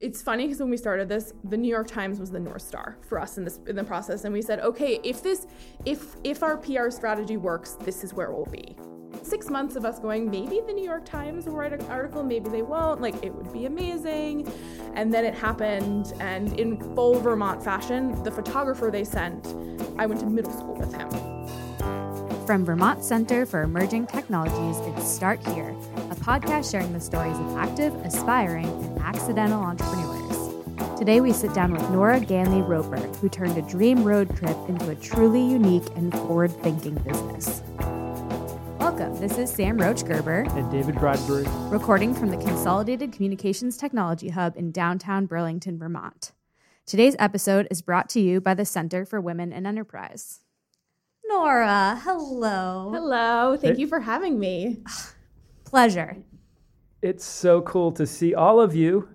It's funny because when we started this, the New York Times was the North Star for us in this in the process, and we said, okay, if this, if if our PR strategy works, this is where we'll be. Six months of us going, maybe the New York Times will write an article, maybe they won't. Like it would be amazing, and then it happened, and in full Vermont fashion, the photographer they sent, I went to middle school with him. From Vermont Center for Emerging Technologies, it's Start Here, podcast sharing the stories of active, aspiring, and accidental entrepreneurs. Today, we sit down with Nora Ganley Roper, who turned a dream road trip into a truly unique and forward thinking business. Welcome. This is Sam Roach Gerber and David Bradbury, recording from the Consolidated Communications Technology Hub in downtown Burlington, Vermont. Today's episode is brought to you by the Center for Women in Enterprise. Nora, hello. Hello. Thank you for having me. Pleasure. It's so cool to see all of you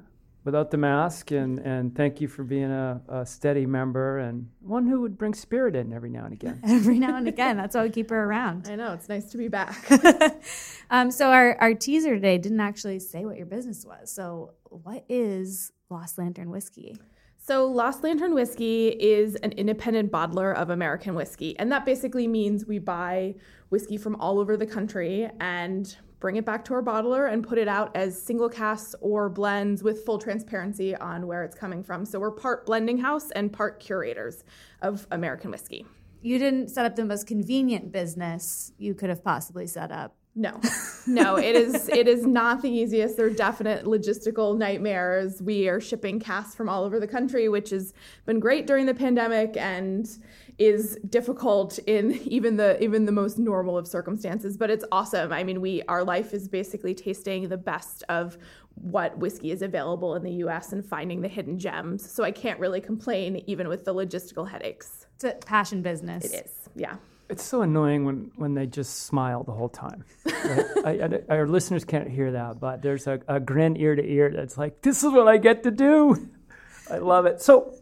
without the mask, and, and thank you for being a, a steady member and one who would bring spirit in every now and again. every now and again. That's why we keep her around. I know. It's nice to be back. um, so, our, our teaser today didn't actually say what your business was. So, what is Lost Lantern Whiskey? So, Lost Lantern Whiskey is an independent bottler of American whiskey. And that basically means we buy whiskey from all over the country and bring it back to our bottler and put it out as single casks or blends with full transparency on where it's coming from. So, we're part blending house and part curators of American whiskey. You didn't set up the most convenient business you could have possibly set up. No, no, it is it is not the easiest. There are definite logistical nightmares. We are shipping casks from all over the country, which has been great during the pandemic and is difficult in even the even the most normal of circumstances. But it's awesome. I mean, we our life is basically tasting the best of what whiskey is available in the U.S. and finding the hidden gems. So I can't really complain, even with the logistical headaches. It's a passion business. It is, yeah it's so annoying when, when they just smile the whole time. Right? I, I, our listeners can't hear that, but there's a, a grin ear to ear that's like, this is what I get to do. I love it. So,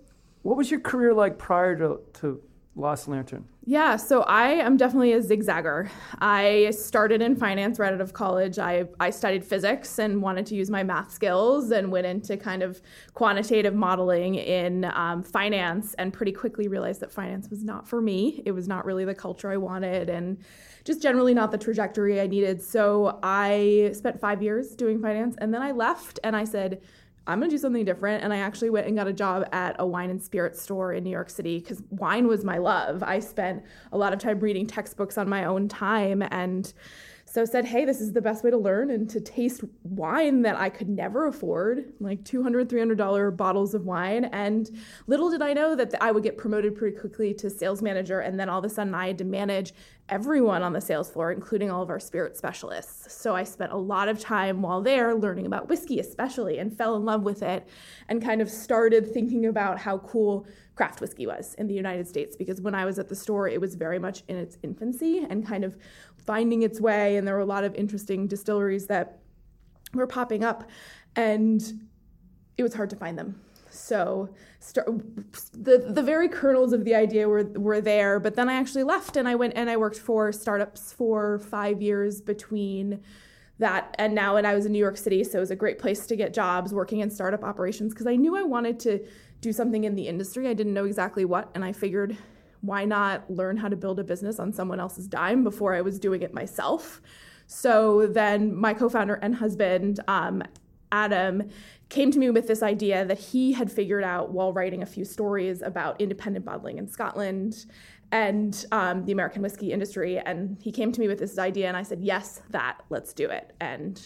what was your career like prior to, to Lost Lantern? Yeah, so I am definitely a zigzagger. I started in finance right out of college. I, I studied physics and wanted to use my math skills and went into kind of quantitative modeling in um, finance and pretty quickly realized that finance was not for me. It was not really the culture I wanted and just generally not the trajectory I needed. So I spent five years doing finance and then I left and I said, I'm going to do something different. And I actually went and got a job at a wine and spirit store in New York City because wine was my love. I spent a lot of time reading textbooks on my own time and so said, hey, this is the best way to learn and to taste wine that I could never afford, like $200, $300 bottles of wine. And little did I know that I would get promoted pretty quickly to sales manager. And then all of a sudden I had to manage everyone on the sales floor, including all of our spirit specialists. So I spent a lot of time while there learning about whiskey, especially, and fell in love with it and kind of started thinking about how cool craft whiskey was in the United States because when I was at the store, it was very much in its infancy and kind of finding its way. And there were a lot of interesting distilleries that were popping up, and it was hard to find them. So start, the the very kernels of the idea were were there, but then I actually left and I went and I worked for startups for five years between that and now and I was in New York City, so it was a great place to get jobs working in startup operations because I knew I wanted to do something in the industry. I didn't know exactly what, and I figured why not learn how to build a business on someone else's dime before I was doing it myself? So then my co founder and husband, um, Adam, came to me with this idea that he had figured out while writing a few stories about independent bottling in Scotland and um, the American whiskey industry. And he came to me with this idea, and I said, Yes, that, let's do it. And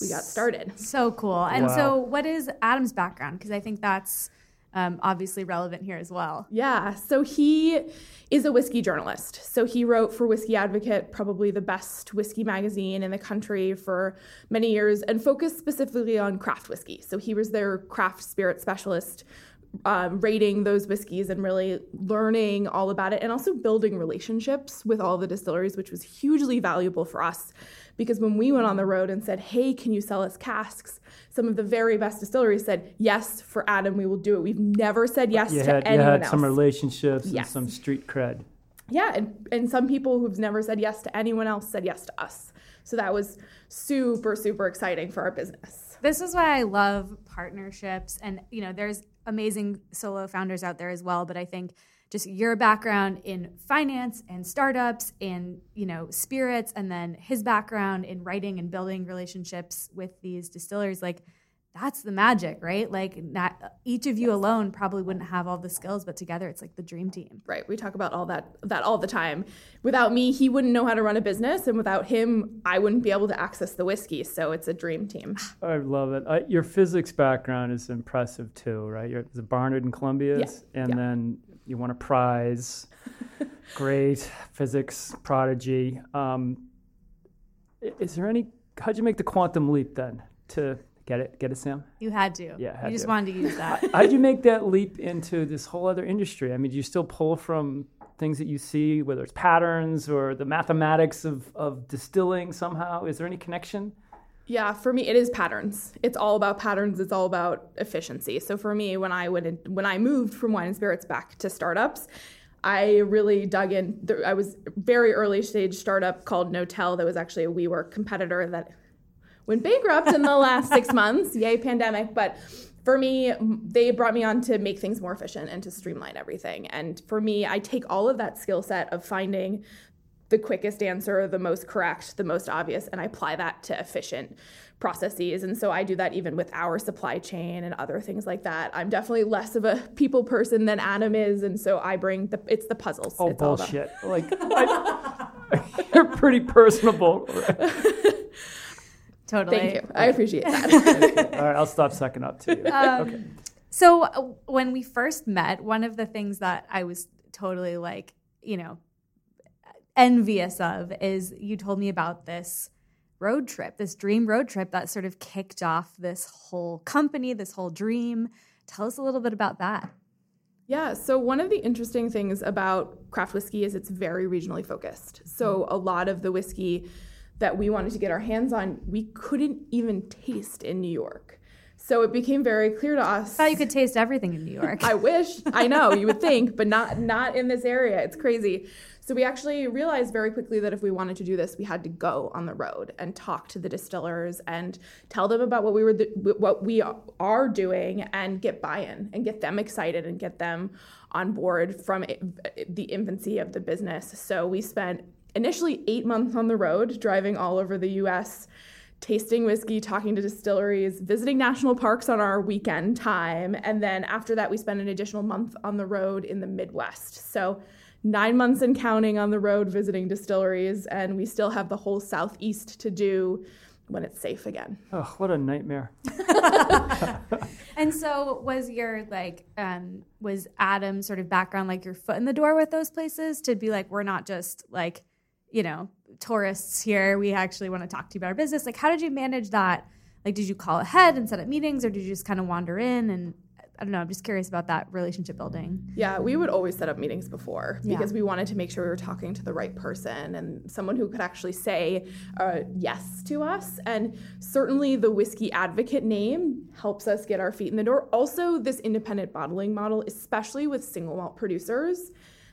we got started. So cool. And wow. so, what is Adam's background? Because I think that's um, obviously relevant here as well. Yeah. So he is a whiskey journalist. So he wrote for Whiskey Advocate, probably the best whiskey magazine in the country for many years, and focused specifically on craft whiskey. So he was their craft spirit specialist. Um, rating those whiskeys and really learning all about it, and also building relationships with all the distilleries, which was hugely valuable for us because when we went on the road and said, Hey, can you sell us casks? Some of the very best distilleries said, Yes, for Adam, we will do it. We've never said yes you to had, anyone you had else. some relationships yes. and some street cred. Yeah, and, and some people who've never said yes to anyone else said yes to us. So that was super, super exciting for our business. This is why I love partnerships. And, you know, there's amazing solo founders out there as well. But I think just your background in finance and startups and, you know, spirits, and then his background in writing and building relationships with these distillers, like, that's the magic, right? Like not, each of you alone probably wouldn't have all the skills, but together it's like the dream team. Right. We talk about all that that all the time. Without me, he wouldn't know how to run a business, and without him, I wouldn't be able to access the whiskey. So it's a dream team. I love it. I, your physics background is impressive too, right? You're at Barnard and Columbia's, yeah. and yeah. then you won a prize. Great physics prodigy. Um, is there any? How'd you make the quantum leap then to Get it? Get it, Sam? You had to. Yeah, had you just to. wanted to use that. How'd you make that leap into this whole other industry? I mean, do you still pull from things that you see, whether it's patterns or the mathematics of, of distilling somehow? Is there any connection? Yeah, for me, it is patterns. It's all about patterns. It's all about efficiency. So for me, when I went in, when I moved from wine and spirits back to startups, I really dug in. I was very early stage startup called Knotel that was actually a WeWork competitor that went bankrupt in the last six months. Yay, pandemic. But for me, they brought me on to make things more efficient and to streamline everything. And for me, I take all of that skill set of finding the quickest answer, the most correct, the most obvious, and I apply that to efficient processes. And so I do that even with our supply chain and other things like that. I'm definitely less of a people person than Adam is, and so I bring the it's the puzzles. Oh it's bullshit! like I, you're pretty personable. Totally. Thank you. I appreciate that. All right, I'll stop sucking up to you. Um, okay. So uh, when we first met, one of the things that I was totally like, you know, envious of is you told me about this road trip, this dream road trip that sort of kicked off this whole company, this whole dream. Tell us a little bit about that. Yeah, so one of the interesting things about craft whiskey is it's very regionally focused. So a lot of the whiskey that we wanted to get our hands on, we couldn't even taste in New York. So it became very clear to us. I thought you could taste everything in New York. I wish. I know, you would think, but not not in this area. It's crazy. So we actually realized very quickly that if we wanted to do this, we had to go on the road and talk to the distillers and tell them about what we were th- what we are doing and get buy-in and get them excited and get them on board from the infancy of the business. So we spent initially eight months on the road, driving all over the US, tasting whiskey, talking to distilleries, visiting national parks on our weekend time. And then after that, we spent an additional month on the road in the Midwest. So nine months and counting on the road visiting distilleries, and we still have the whole Southeast to do when it's safe again. Oh, what a nightmare. and so was your like um was Adam sort of background like your foot in the door with those places to be like we're not just like you know, tourists here. We actually want to talk to you about our business. Like, how did you manage that? Like, did you call ahead and set up meetings, or did you just kind of wander in? And I don't know. I'm just curious about that relationship building. Yeah, we would always set up meetings before because we wanted to make sure we were talking to the right person and someone who could actually say uh, yes to us. And certainly, the whiskey advocate name helps us get our feet in the door. Also, this independent bottling model, especially with single malt producers,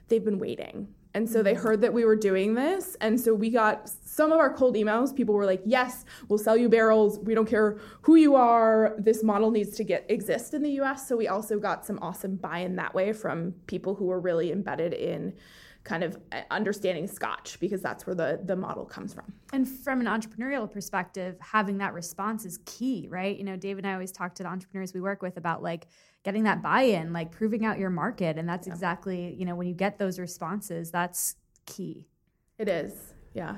they've been waiting and so they heard that we were doing this. And so we got some of our cold emails. People were like, yes, we'll sell you barrels. We don't care who you are. This model needs to get exist in the US. So we also got some awesome buy-in that way from people who were really embedded in kind of uh, understanding scotch because that's where the the model comes from and from an entrepreneurial perspective having that response is key right you know dave and i always talk to the entrepreneurs we work with about like getting that buy-in like proving out your market and that's yeah. exactly you know when you get those responses that's key it is yeah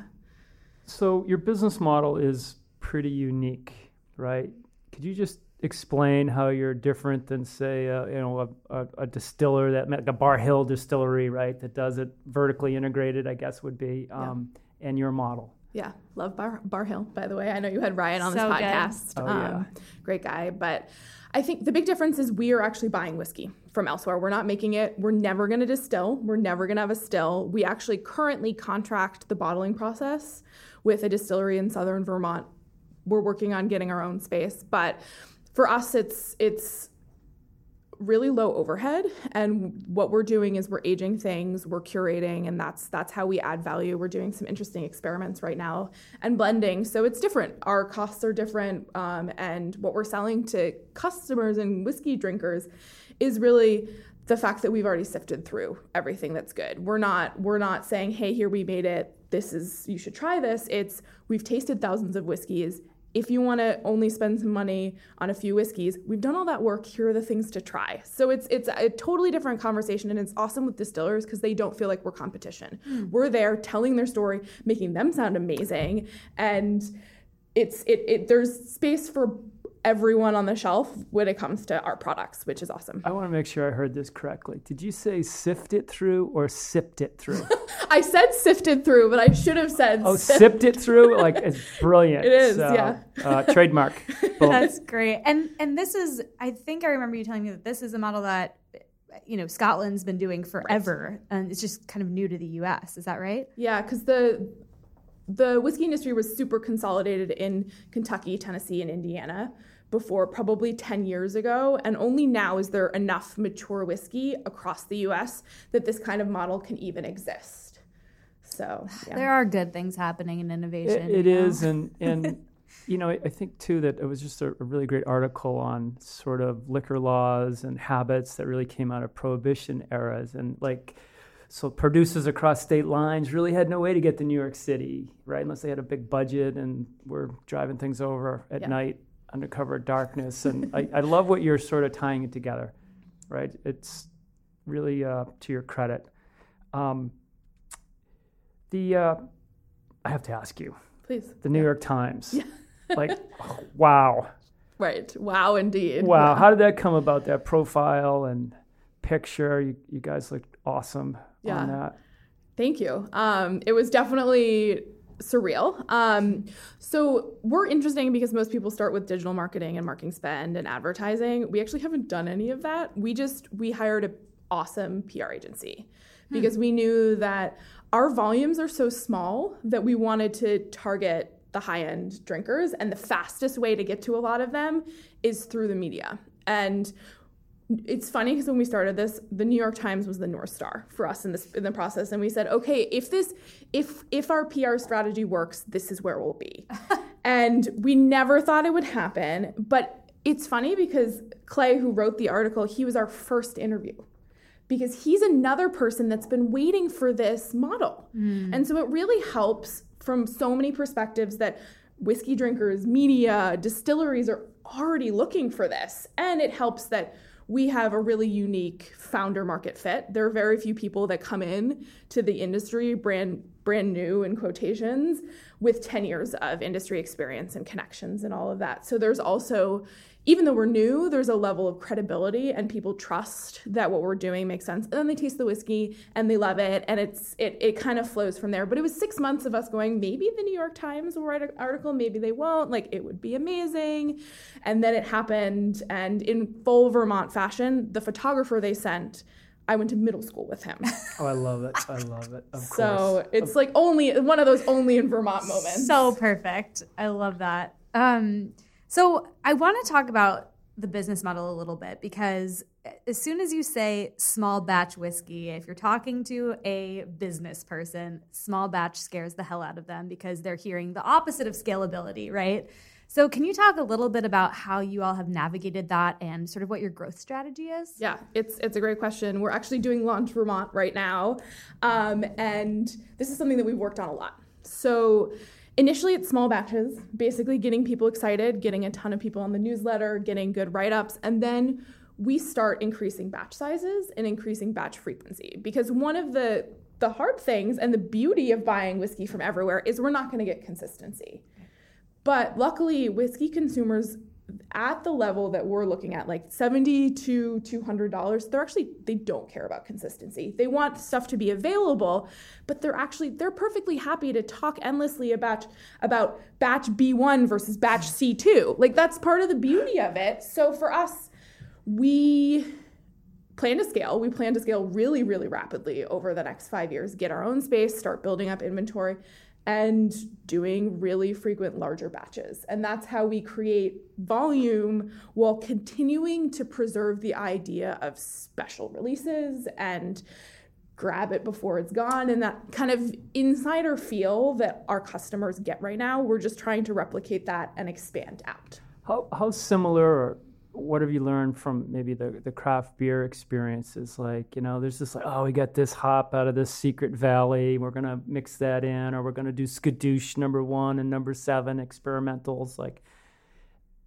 so your business model is pretty unique right could you just explain how you're different than say uh, you know a, a, a, distiller that like a Barr Hill distillery right that does it vertically integrated i guess would be um, yeah. and your model yeah love Barr, Barr Hill by the way. I know you had ryan on so this podcast. Oh, um, yeah. great guy but i think the big difference is we are actually buying whiskey from elsewhere. We're not making it. We're never going to distill. We're never going to have a still. We actually currently contract the bottling process with a distillery in southern vermont. We're working on getting our own space but for us it's it's really low overhead. And what we're doing is we're aging things we're curating and that's that's how we add value. We're doing some interesting experiments right now and blending. So it's different. Our costs are different um, and what we're selling to customers and whiskey drinkers is really the fact that we've already sifted through everything that's good. We're not we're not saying hey here we made it. This is you should try this. It's we've tasted thousands of whiskeys if you want to only spend some money on a few whiskeys, we've done all that work. Here are the things to try. So it's it's a totally different conversation, and it's awesome with distillers because they don't feel like we're competition. Mm. We're there telling their story, making them sound amazing, and it's it, it there's space for everyone on the shelf when it comes to our products, which is awesome. I want to make sure I heard this correctly. Did you say sift it through or sipped it through? I said sifted through, but I should have said oh sipped it through. Like it's brilliant. It is, so, yeah. Uh, trademark. That's great. And and this is, I think I remember you telling me that this is a model that you know Scotland's been doing forever, right. and it's just kind of new to the U.S. Is that right? Yeah, because the the whiskey industry was super consolidated in Kentucky, Tennessee, and Indiana before probably 10 years ago. And only now is there enough mature whiskey across the US that this kind of model can even exist. So yeah. there are good things happening in innovation. it, it is, and and you know, I think too that it was just a, a, really great article on sort of liquor laws and habits that really came out of prohibition eras, and like so producers across state lines really had no way to get to New York City, right? Unless they had a big budget and were driving things over at yeah. night undercover darkness. And I, I, love what you're sort of tying it together, right? It's really uh, to your credit. Um, the uh, I have to ask you, please. The New yeah. York Times, yeah. like, wow. Right. Wow, indeed. Wow. How did that come about? That profile and picture. You, you guys looked awesome yeah. on that. Thank you. Um, it was definitely surreal. Um, so we're interesting because most people start with digital marketing and marketing spend and advertising. We actually haven't done any of that. We just we hired an awesome PR agency hmm. because we knew that our volumes are so small that we wanted to target the high end drinkers and the fastest way to get to a lot of them is through the media. And it's funny because when we started this, the New York Times was the North Star for us in this in the process, and we said, okay, if this, if if our PR strategy works, this is where we'll be. and we never thought it would happen, but it's funny because Clay, who wrote the article, he was our first interview because he's another person that's been waiting for this model, mm. and so it really helps from so many perspectives that whiskey drinkers, media, distilleries are already looking for this, and it helps that we have a really unique founder market fit. There are very few people that come in to the industry brand brand new in quotations with 10 years of industry experience and connections and all of that. So there's also even though we're new, there's a level of credibility and people trust that what we're doing makes sense. And then they taste the whiskey and they love it, and it's it it kind of flows from there. But it was six months of us going, maybe the New York Times will write an article, maybe they won't. Like it would be amazing, and then it happened. And in full Vermont fashion, the photographer they sent. I went to middle school with him. Oh, I love it. I love it. Of so course. it's like only one of those only in Vermont moments. So perfect. I love that. Um, so I want to talk about the business model a little bit because as soon as you say small batch whiskey, if you're talking to a business person, small batch scares the hell out of them because they're hearing the opposite of scalability, right? So, can you talk a little bit about how you all have navigated that and sort of what your growth strategy is? Yeah, it's it's a great question. We're actually doing Launch Vermont right now, um, and this is something that we've worked on a lot. So, initially it's small batches, basically getting people excited, getting a ton of people on the newsletter, getting good write ups, and then we start increasing batch sizes and increasing batch frequency because one of the the hard things and the beauty of buying whiskey from everywhere is we're not going to get consistency. But luckily, whiskey consumers at the level that we're looking at like 70 to 200 dollars they're actually they don't care about consistency. They want stuff to be available but they're actually they're perfectly happy to talk endlessly about about batch b1 versus batch c2 like that's part of the beauty of it. So for us we plan to scale. We plan to scale really really rapidly over the next five years get our own space start building up inventory and doing really frequent larger batches. And that's how we create volume while continuing to preserve the idea of special releases and grab it before it's gone and that kind of insider feel that our customers get right now. We're just trying to replicate that and expand out. How, how similar what have you learned from maybe the, the craft beer experiences? Like, you know, there's this like, oh, we got this hop out of this secret valley. We're going to mix that in, or we're going to do skadoosh number one and number seven experimentals. Like,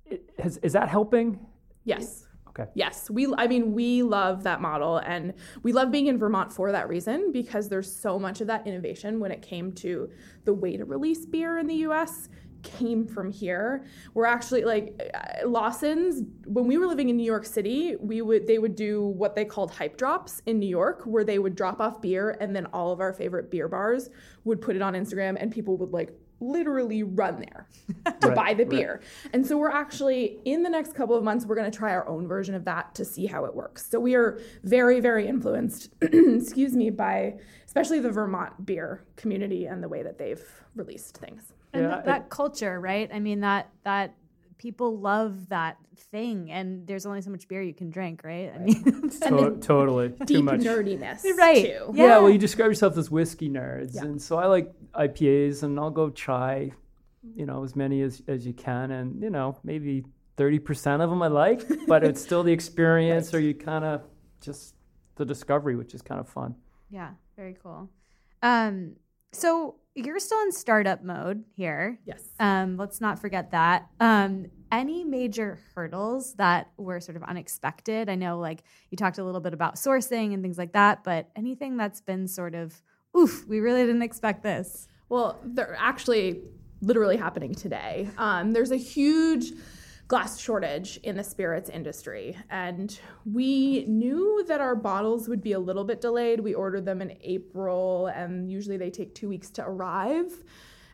it, has, is that helping? Yes. Okay. Yes, we. I mean, we love that model, and we love being in Vermont for that reason because there's so much of that innovation when it came to the way to release beer in the U.S came from here. We're actually like uh, Lawson's when we were living in New York City, we would they would do what they called hype drops in New York where they would drop off beer and then all of our favorite beer bars would put it on Instagram and people would like literally run there to right, buy the beer. Right. And so we're actually in the next couple of months we're going to try our own version of that to see how it works. So we are very very influenced excuse me by especially the Vermont beer community and the way that they've released things and yeah, that it, culture, right? I mean that that people love that thing, and there's only so much beer you can drink, right? I mean, to- totally deep too much nerdiness, right? Too. Yeah. yeah. well, you describe yourself as whiskey nerds, yeah. and so I like IPAs, and I'll go try, you know, as many as as you can, and you know, maybe thirty percent of them I like, but it's still the experience, right. or you kind of just the discovery, which is kind of fun. Yeah, very cool. Um, so you're still in startup mode here. Yes. Um, let's not forget that. Um, any major hurdles that were sort of unexpected? I know, like you talked a little bit about sourcing and things like that, but anything that's been sort of, oof, we really didn't expect this. Well, they're actually literally happening today. Um, there's a huge glass shortage in the spirits industry. And we knew that our bottles would be a little bit delayed. We ordered them in April, and usually they take two weeks to arrive.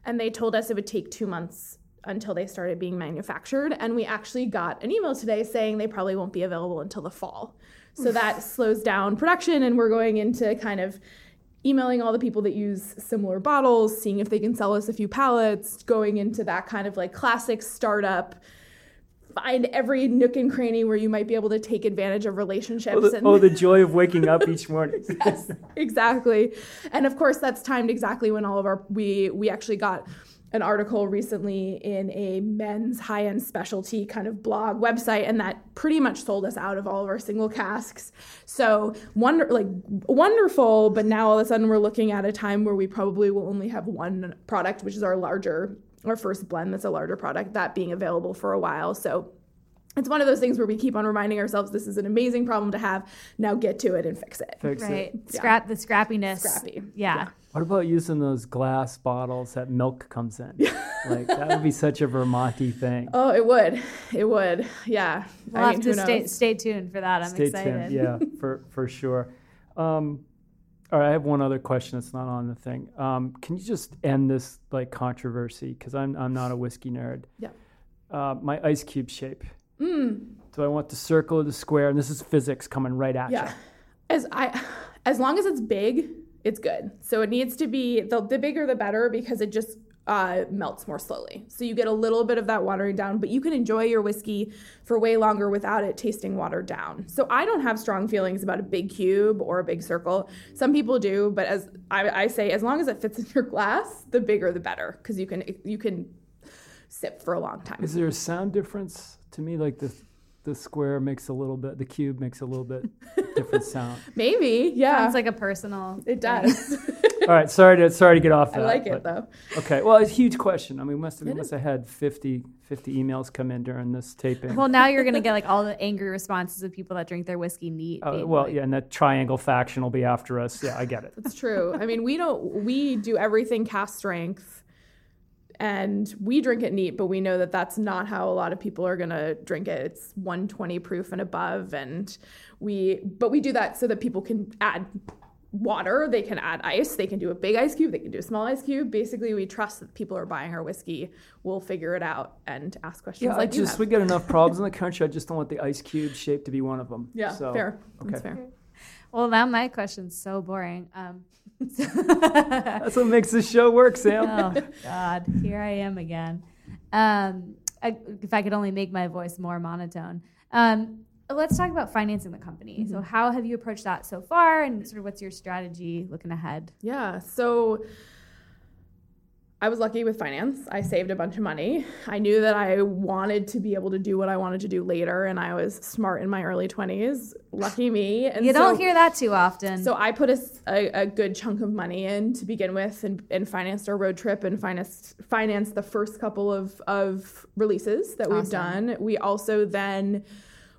And they told us it would take two months until they started being manufactured. And we actually got an email today saying they probably won't be available until the fall. So that slows down production, and we're going into kind of emailing all the people that use similar bottles, seeing if they can sell us a few pallets, going into that kind of like classic startup find every nook and cranny where you might be able to take advantage of relationships. Oh, the, and, oh, the joy of waking up each morning. yes, exactly. And of course, that's timed exactly when all of our we we actually got an article recently in a men's high-end specialty kind of blog website and that pretty much sold us out of all of our single casks so wonder like wonderful but now all of a sudden we're looking at a time where we probably will only have one product which is our larger our first blend that's a larger product, that being available for a while. So it's one of those things where we keep on reminding ourselves this is an amazing problem to have. Now get to it and fix it. Fix right. It. Scrap the scrappiness. Scrappy. Yeah. yeah. What about using those glass bottles that milk comes in? like that would be such a Vermonty thing. Oh, it would. It would. Yeah. We'll I have to stay stay tuned for that. I'm stay excited. Tuned. Yeah, for for sure. Um, all right, I have one other question that's not on the thing. Um, can you just end this like controversy? Because I'm I'm not a whiskey nerd. Yeah. Uh, my ice cube shape. Mm. Do I want the circle or the square? And this is physics coming right at yeah. you. Yeah. As I, as long as it's big, it's good. So it needs to be the the bigger the better because it just uh, melts more slowly. So you get a little bit of that watering down, but you can enjoy your whiskey for way longer without it tasting watered down. So I don't have strong feelings about a big cube or a big circle. Some people do, but as I, I say, as long as it fits in your glass, the bigger the better, because you can you can sip for a long time. Is there a sound difference to me? Like the the square makes a little bit, the cube makes a little bit different sound. Maybe, yeah. Sounds like a personal. It does. All right, sorry to sorry to get off that. I like it though. Okay, well, it's a huge question. I mean, we must have, we must have had 50, 50 emails come in during this taping. Well, now you're gonna get like all the angry responses of people that drink their whiskey neat. Uh, well, like, yeah, and that triangle faction will be after us. Yeah, I get it. That's true. I mean, we don't we do everything cask strength and we drink it neat, but we know that that's not how a lot of people are going to drink it. It's 120 proof and above and we but we do that so that people can add water, they can add ice, they can do a big ice cube, they can do a small ice cube. Basically, we trust that people are buying our whiskey. We'll figure it out and ask questions. Yeah, like I just we get enough problems in the country. I just don't want the ice cube shape to be one of them. Yeah, so, fair. Okay. That's fair. Well, now my question's so boring. Um, That's what makes this show work, Sam. oh God, here I am again. Um, I, if I could only make my voice more monotone. Um, let's talk about financing the company. So, how have you approached that so far, and sort of what's your strategy looking ahead? Yeah. So I was lucky with finance. I saved a bunch of money. I knew that I wanted to be able to do what I wanted to do later, and I was smart in my early 20s. Lucky me. And You don't hear that too often. So I put a a good chunk of money in to begin with and, and financed our road trip and financed, financed the first couple of, of releases that we've done. We also then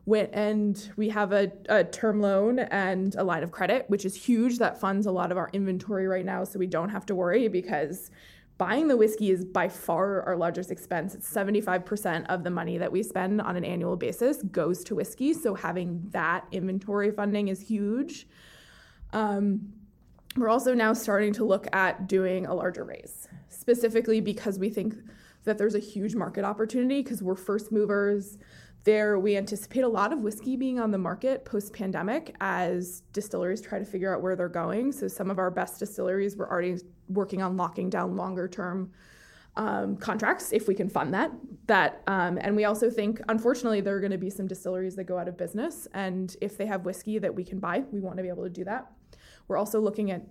went and we have a, a term loan and a line of credit, which is huge. That funds a lot of our inventory right now, so we don't have to worry because buying the whiskey is by far our largest expense. It's 75% of the money that we spend on an annual basis goes to whiskey. So having that inventory funding is huge. Um, we're also now starting to look at doing a larger raise, specifically because we think that there's a huge market opportunity because we're first movers. There, we anticipate a lot of whiskey being on the market post pandemic as distilleries try to figure out where they're going. So, some of our best distilleries were already working on locking down longer term um, contracts if we can fund that. That um, and we also think, unfortunately, there are going to be some distilleries that go out of business, and if they have whiskey that we can buy, we want to be able to do that. We're also looking at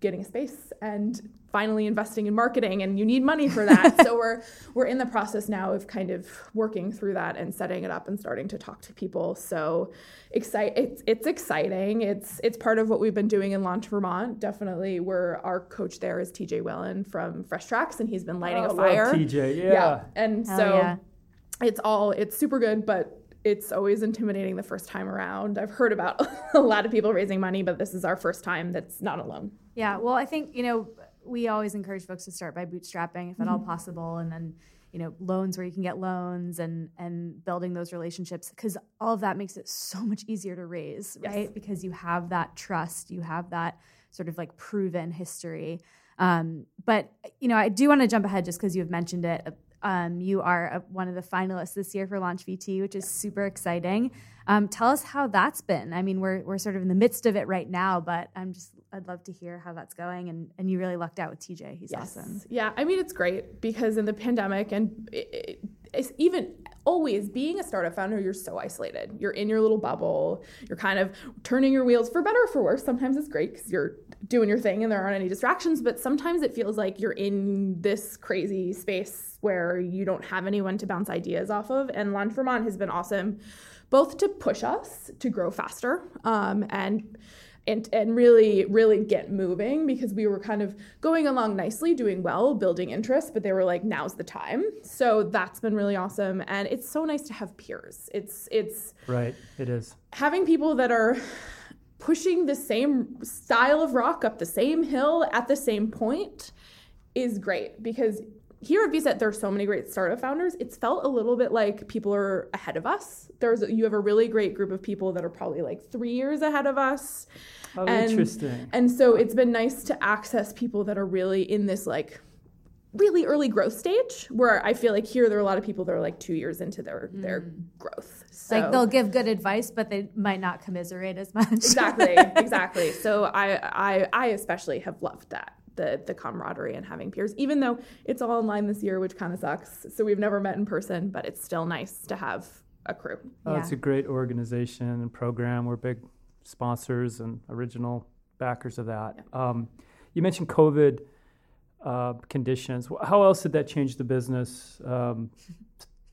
getting a space and finally investing in marketing and you need money for that. So we're we're in the process now of kind of working through that and setting it up and starting to talk to people. So excite it's it's exciting. It's it's part of what we've been doing in Launch Vermont. Definitely where our coach there is TJ Whalen from Fresh Tracks and he's been lighting Oh, a fire. TJ, yeah. and Hell so yeah. it's all it's super good but it's always intimidating the first time around. I've heard about a lot of people raising money but this is our first time that's not alone. Yeah, well, I think you know we always encourage folks to start by bootstrapping, if at Mm-hmm. all possible, and then you know loans where you can get loans and and building those relationships because all of that makes it so much easier to raise, Yes. right? Because you have that trust, you have that sort of like proven history. Um, but you know, I do want to jump ahead just because you have mentioned it. Um, you are a, one of the finalists this year for Launch VT, which is super exciting. Um, tell us how that's been. I mean, we're we're sort of in the midst of it right now, but I'm just I'd love to hear how that's going. And and you really lucked out with TJ. He's awesome. yeah i mean it's great because in the pandemic and it, it's even always being a startup founder you're so isolated you're in your little bubble you're kind of turning your wheels for better or for worse sometimes it's great because you're doing your thing and there aren't any distractions but sometimes it feels like you're in this crazy space where you don't have anyone to bounce ideas off of and launch vermont has been awesome both to push us to grow faster um, and and, and really really get moving because we were kind of going along nicely doing well building interest but they were like now's the time. So that's been really awesome. And it's so nice to have peers. It's it's Right, it is. having people that are pushing the same style of rock up the same hill at the same point is great because here at VCET there are so many great startup founders. It's felt a little bit like people are ahead of us. There's you have a really great group of people that are probably like three years ahead of us. Oh, And- interesting. And so it's been nice to access people that are really in this like really early growth stage where I feel like here there are a lot of people that are like two years into their their hmm. growth. So Like they'll give good advice, but they might not commiserate as much. exactly exactly so I, I i especially have loved that the the camaraderie and having peers even though it's all online this year which kind of sucks so we've never met in person but it's still nice to have a crew Oh, it's a great organization and program. We're big sponsors and original backers of that. Um, you mentioned COVID uh, conditions. How else did that change the business um,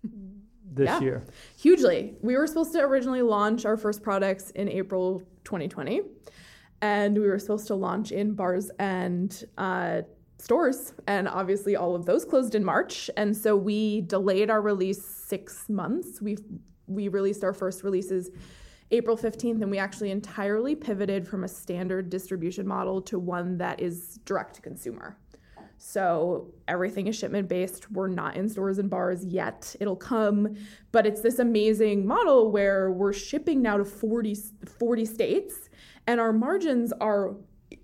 this Yeah. year? hugely we were supposed to originally launch our first products in april 2020 and we were supposed to launch in bars and uh, stores and obviously all of those closed in march and so we delayed our release six months we we released our first releases april 15th and we actually entirely pivoted from a standard distribution model to one that is direct to consumer so everything is shipment based. We're not in stores and bars yet. It'll come, but it's this amazing model where we're shipping now to 40, 40 states and our margins are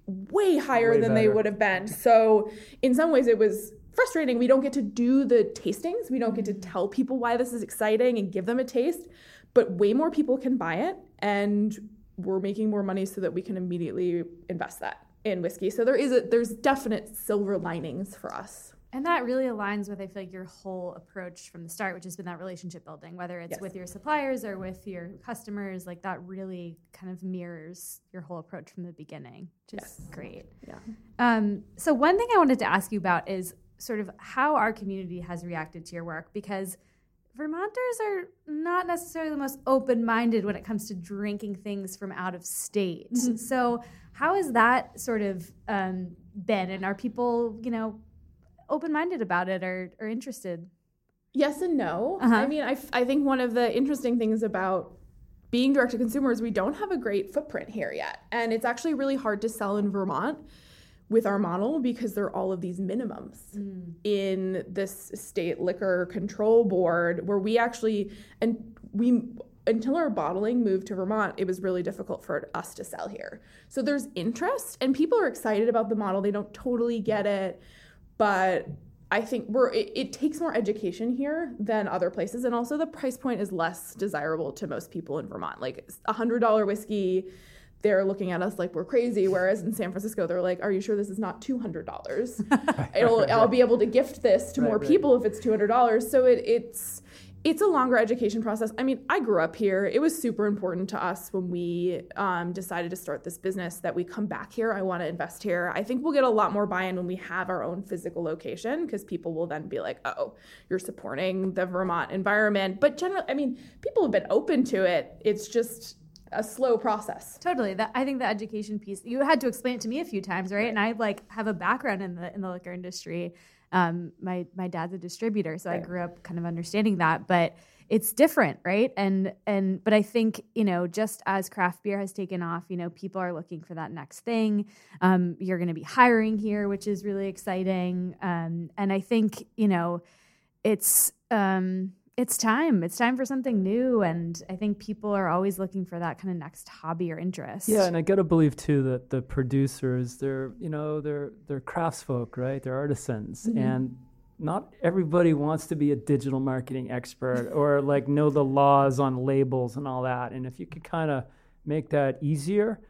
way higher Way than they would have been. So in some ways it was frustrating. We don't get to do the tastings. We don't get to tell people why this is exciting and give them a taste, but way more people can buy it and we're making more money so that we can immediately invest that in whiskey. So there is a there's definite silver linings for us. And that really aligns with I feel like your whole approach from the start, which has been that relationship building, whether it's Yes. with your suppliers or with your customers, like that really kind of mirrors your whole approach from the beginning, which is Yes. great. Yeah. Um, so one thing I wanted to ask you about is sort of how our community has reacted to your work because Vermonters are not necessarily the most open-minded when it comes to drinking things from out of state. So how has that sort of um, been, and are people, you know, open-minded about it or, or interested? Yes and no. Uh-huh. I mean, I, f- I think one of the interesting things about being direct to consumers, we don't have a great footprint here yet. And it's actually really hard to sell in Vermont with our model because there are all of these minimums in this state liquor control board where we actually and we until our bottling moved to Vermont, it was really difficult for us to sell here. So there's interest and people are excited about the model. They don't totally get it, but I think we're it, it takes more education here than other places, and also the price point is less desirable to most people in Vermont. Like a hundred dollar whiskey, they're looking at us like we're crazy. Whereas in San Francisco, they're like, "Are you sure this is not two hundred dollars? It'll I'll be able to gift this to Right, more right. people if it's two hundred dollars." So it, it's it's a longer education process. I mean, I grew up here. It was super important to us when we um, decided to start this business that we come back here. I want to invest here. I think we'll get a lot more buy in when we have our own physical location because people will then be like, oh, you're supporting the Vermont environment. But generally, I mean, people have been open to it. It's just a slow process. Totally. That I think the education piece you had to explain it to me a few times, right? And I like have a background in the in the liquor industry. Um, my my dad's a distributor, so I grew up kind of understanding that. But it's different, right? And and but I think you know just as craft beer has taken off, you know people are looking for that next thing. Um, you're going to be hiring here, which is really exciting. Um, and I think you know it's um, it's time. It's time for something new, and I think people are always looking for that kind of next hobby or interest. Yeah, and I gotta believe too that the producers, they're you know they're they're craftsfolk, right? They're artisans, and not everybody wants to be a digital marketing expert or like know the laws on labels and all that. And if you could kind of make that easier,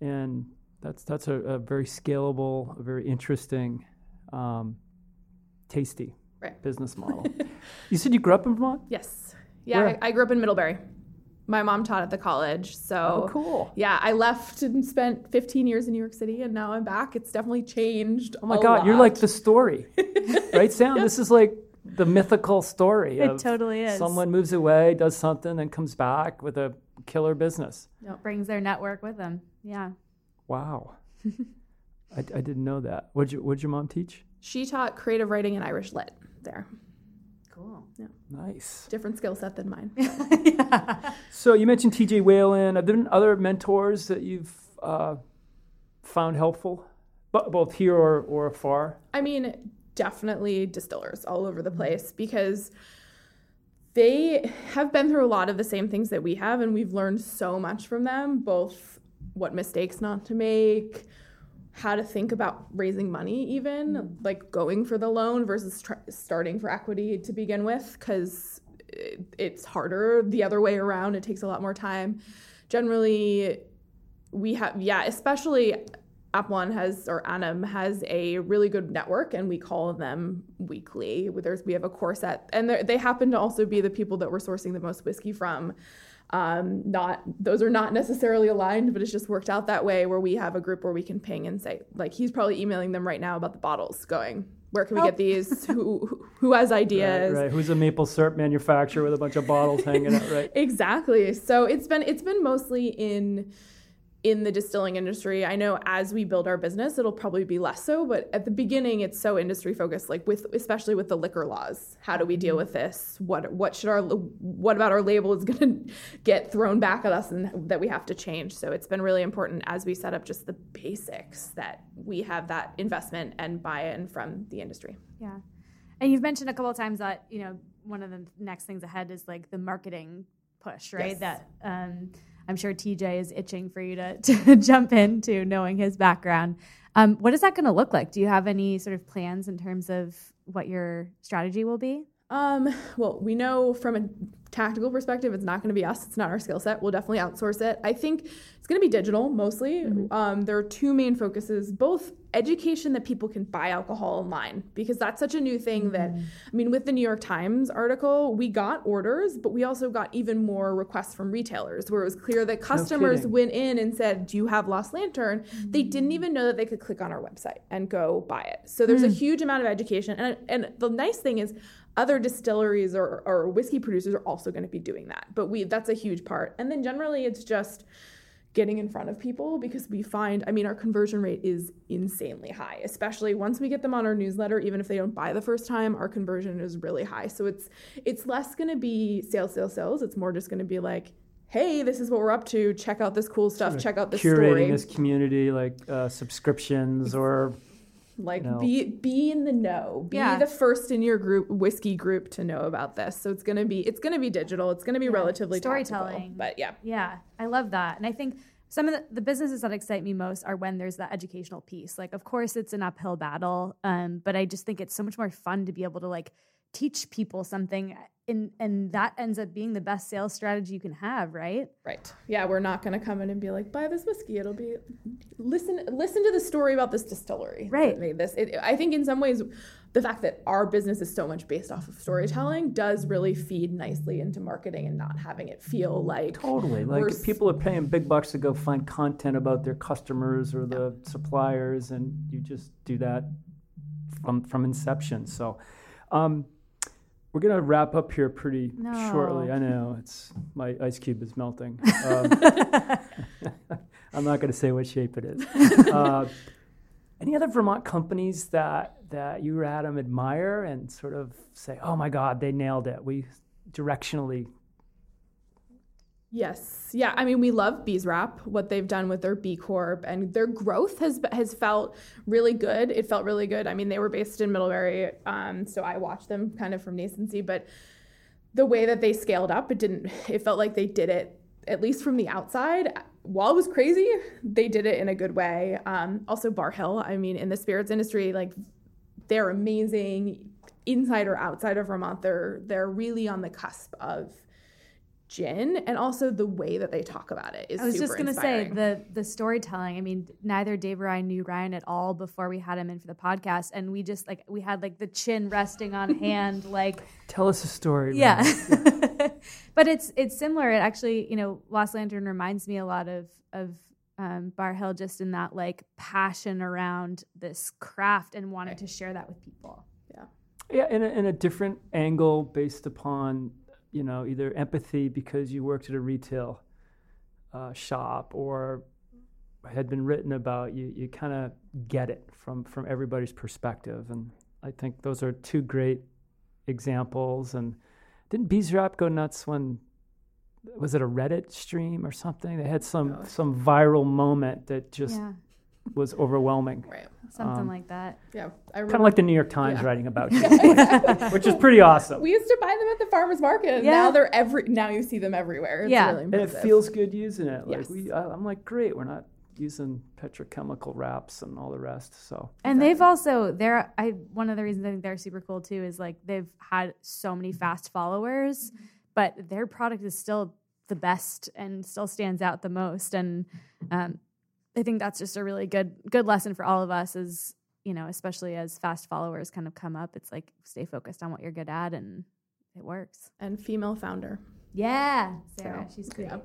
and that's that's a, a very scalable, a very interesting, um, tasty Right. business model. you said you grew up in Vermont? Yes. Yeah, I, I grew up in Middlebury. My mom taught at the college. So Oh, cool. Yeah, I left and spent 15 years in New York City, and now I'm back. It's definitely changed. Oh my God, you're like the story, right, Sam? This is like the mythical story. It of totally is. Someone moves away, does something, and comes back with a killer business. brings their network with them. Yeah. Wow. I, I didn't know that. What'd, you, what'd your mom teach? She taught creative writing and Irish lit there. Cool. Yeah. Nice. Different skill set than mine. So you mentioned TJ Whalen. Have there been other mentors that you've uh, found helpful, bo- both here or, or afar? I mean, definitely distillers all over the place because they have been through a lot of the same things that we have, and we've learned so much from them, both what mistakes not to make, how to think about raising money, even mm-hmm. like going for the loan versus tr- starting for equity to begin with, because it's harder the other way around. It takes a lot more time. Generally, we have yeah especially Apple has or Adam has a really good network and we call them weekly there's we have a core set and they happen to also be the people that we're sourcing the most whiskey from um, not those are not necessarily aligned but it's just worked out that way where we have a group where we can ping and say like he's probably emailing them right now about the bottles going where can we get these who who- who has ideas Right, right. Who's a maple syrup manufacturer with a bunch of bottles hanging out, right? exactly so it's been it's been mostly in in the distilling industry i know as we build our business it'll probably be less so but at the beginning it's so industry focused like with especially with the liquor laws how do we deal with this what what should our what about our label is going to get thrown back at us and that we have to change so it's been really important as we set up just the basics that we have that investment and buy-in from the industry Yeah. And you've mentioned a couple of times that, you know, one of the next things ahead is like the marketing push, right? Yes. That um, I'm sure TJ is itching for you to, to jump into knowing his background. Um, what is that going to look like? Do you have any sort of plans in terms of what your strategy will be? Um, well, we know from a tactical perspective, it's not going to be us. It's not our skill set. We'll definitely outsource it. I think it's going to be digital mostly. Mm-hmm. Um, there are two main focuses both education that people can buy alcohol online, because that's such a new thing mm-hmm. that, I mean, with the New York Times article, we got orders, but we also got even more requests from retailers where it was clear that customers no went in and said, Do you have Lost Lantern? Mm-hmm. They didn't even know that they could click on our website and go buy it. So there's a mm. huge amount of education. And, and the nice thing is, other distilleries or, or whiskey producers are also going to be doing that but we that's a huge part. And then generally it's just getting in front of people because we find i mean our conversion rate is insanely high especially once we get them on our newsletter even if they don't buy the first time our conversion is really high. So it's it's less going to be sales sales sales. It's more just going to be like hey this is what we're up to. Check out this cool stuff. Sort of check out this curating story. this community like uh, subscriptions or like no. be be in the know. Be yeah. the first in your group whiskey group to know about this. So it's gonna be it's gonna be digital. It's gonna be yeah. relatively storytelling. Tactical, but yeah. Yeah. I love that. And I think some of the, the, businesses that excite me most are when there's that educational piece. Like of course it's an uphill battle. Um, but I just think it's so much more fun to be able to like teach people something and and that ends up being the best sales strategy you can have right? Right. Yeah we're not going to come in and be like buy this whiskey. It'll be listen listen to the story about this distillery right. made this. It, i think in some ways the fact that our business is so much based off of storytelling does really feed nicely into marketing and not having it feel like totally. Like people are paying big bucks to go find content about their customers or the suppliers and you just do that from from inception. So um, we're gonna wrap up here pretty no. shortly. I know it's my ice cube is melting. Um, I'm not gonna say what shape it is. Uh, any other Vermont companies that that you, Adam, admire and sort of say, "Oh my God, they nailed it. We directionally Yes. Yeah. I mean, we love Bee's Wrap, what they've done with their B Corp, and their growth has has felt really good. It felt really good. I mean, they were based in Middlebury, um, so I watched them kind of from nascency, but the way that they scaled up, it didn't. It felt like they did it at least from the outside. While it was crazy, they did it in a good way. Um, also, Barr Hill. I mean, in the spirits industry, like they're amazing inside or outside of Vermont. They're they're really on the cusp of gin and also the way that they talk about it is I was just going to say the the storytelling. I mean, neither Dave or I knew Ryan at all before we had him in for the podcast and we just like we had like the chin resting on hand like tell us a story. Yeah. but it's it's similar. It actually, you know, Lost Lantern reminds me a lot of of um, Barr Hill just in that like passion around this craft and wanting right. to share that with people. Yeah. Yeah, in a, in a different angle based upon you know, either empathy because you worked at a retail uh, shop or had been written about, you, you kind of get it from, from everybody's perspective. And I think those are two great examples. And didn't Bee's Wrap go nuts when, was it a Reddit stream or something? They had some, some viral moment that just yeah. Was overwhelming. Right something um, like that. Yeah, kind of like the New York Times yeah. writing about you, which is pretty awesome. We used to buy them at the farmers market. Yeah. Now they're every. Now you see them everywhere. It's yeah, really and it feels good using it. Like yes. we, I'm like, great. We're not using petrochemical wraps and all the rest. So and they've also they're I one of the reasons I think they're super cool too is like they've had so many fast followers, mm-hmm. but their product is still the best and still stands out the most. And um, I think that's just a really good good lesson for all of us is, you know, especially as fast followers kind of come up. It's like stay focused on what you're good at, and it works. And female founder. Yeah, Sarah, so, she's great. Yeah.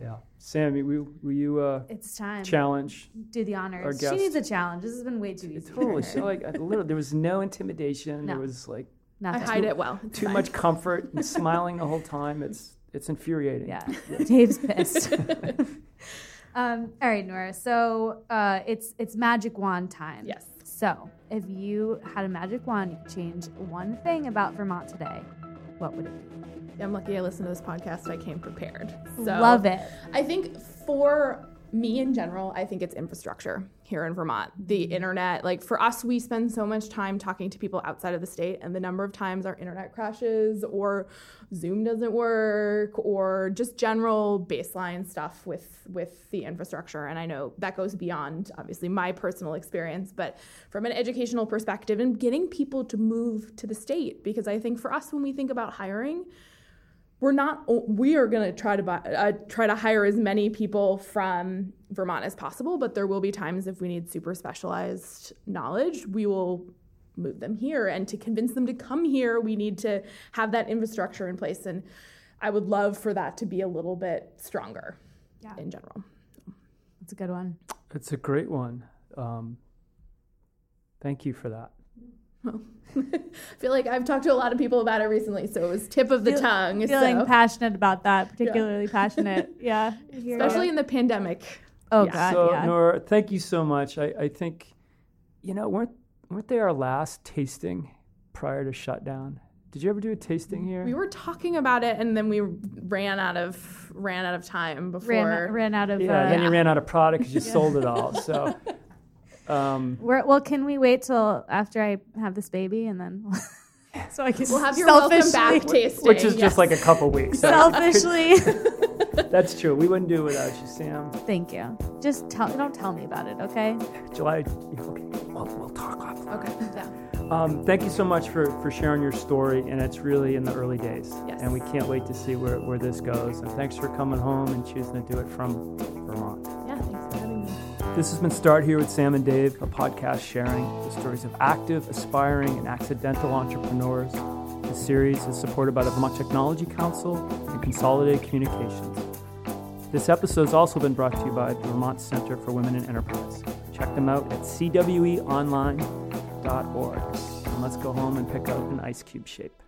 yeah. Sammy, will, will you uh, it's time. challenge? Do the honors. She needs a challenge. This has been way too easy. Totally. so like a little there was no intimidation. No. There was like Nothing. I hide it well. It's too fine. much comfort and smiling the whole time. It's it's infuriating. Yeah. Dave's pissed. Um, all right, Nora. So uh, it's it's magic wand time. Yes. So if you had a magic wand, you could change one thing about Vermont today. What would it be? I'm lucky I listened to this podcast. I came prepared. So Love it. I think for me in general, I think it's infrastructure here in Vermont. The mm-hmm. internet, like for us, we spend so much time talking to people outside of the state, and the number of times our internet crashes or Zoom doesn't work or just general baseline stuff with with the infrastructure. And I know that goes beyond obviously my personal experience, but from an educational perspective and getting people to move to the state, because I think for us when we think about hiring, we're not we are going to try to buy, uh, try to hire as many people from Vermont as possible but there will be times if we need super specialized knowledge we will move them here and to convince them to come here we need to have that infrastructure in place and I would love for that to be a little bit stronger Yeah. in general That's a good one. It's a great one. Um, thank you for that. I feel like I've talked to a lot of people about it recently so it was tip of the Feel- tongue Feeling so- passionate about that, particularly passionate. Yeah. I hear ya. especially in the pandemic Oh yeah. God, so yeah. Nora, thank you so much. I, I think, you know, weren't weren't they our last tasting prior to shutdown? Did you ever do a tasting here? We were talking about it, and then we ran out of ran out of time before. ran ran out of. yeah, uh, then you ran out of product because you sold it all. So, um, We're, well, can we wait till after I have this baby and then so I can We'll have your welcome back tasting, which is yes. just like a couple weeks. selfishly. That's true. We wouldn't do it without you, Sam. Thank you. Just tell don't tell me about it, okay? July. Okay, we'll, we'll talk off. Okay. Yeah. Um, thank you so much for, for sharing your story, and it's really in the early days. Yes. And we can't wait to see where, where this goes. And thanks for coming home and choosing to do it from Vermont. This has been Start Here with Sam and Dave, a podcast sharing the stories of active, aspiring, and accidental entrepreneurs. The series is supported by the Vermont Technology Council and Consolidated Communications. This episode has also been brought to you by the Vermont Center for Women in Enterprise. Check them out at cweonline.org. And let's go home and pick out an ice cube shape.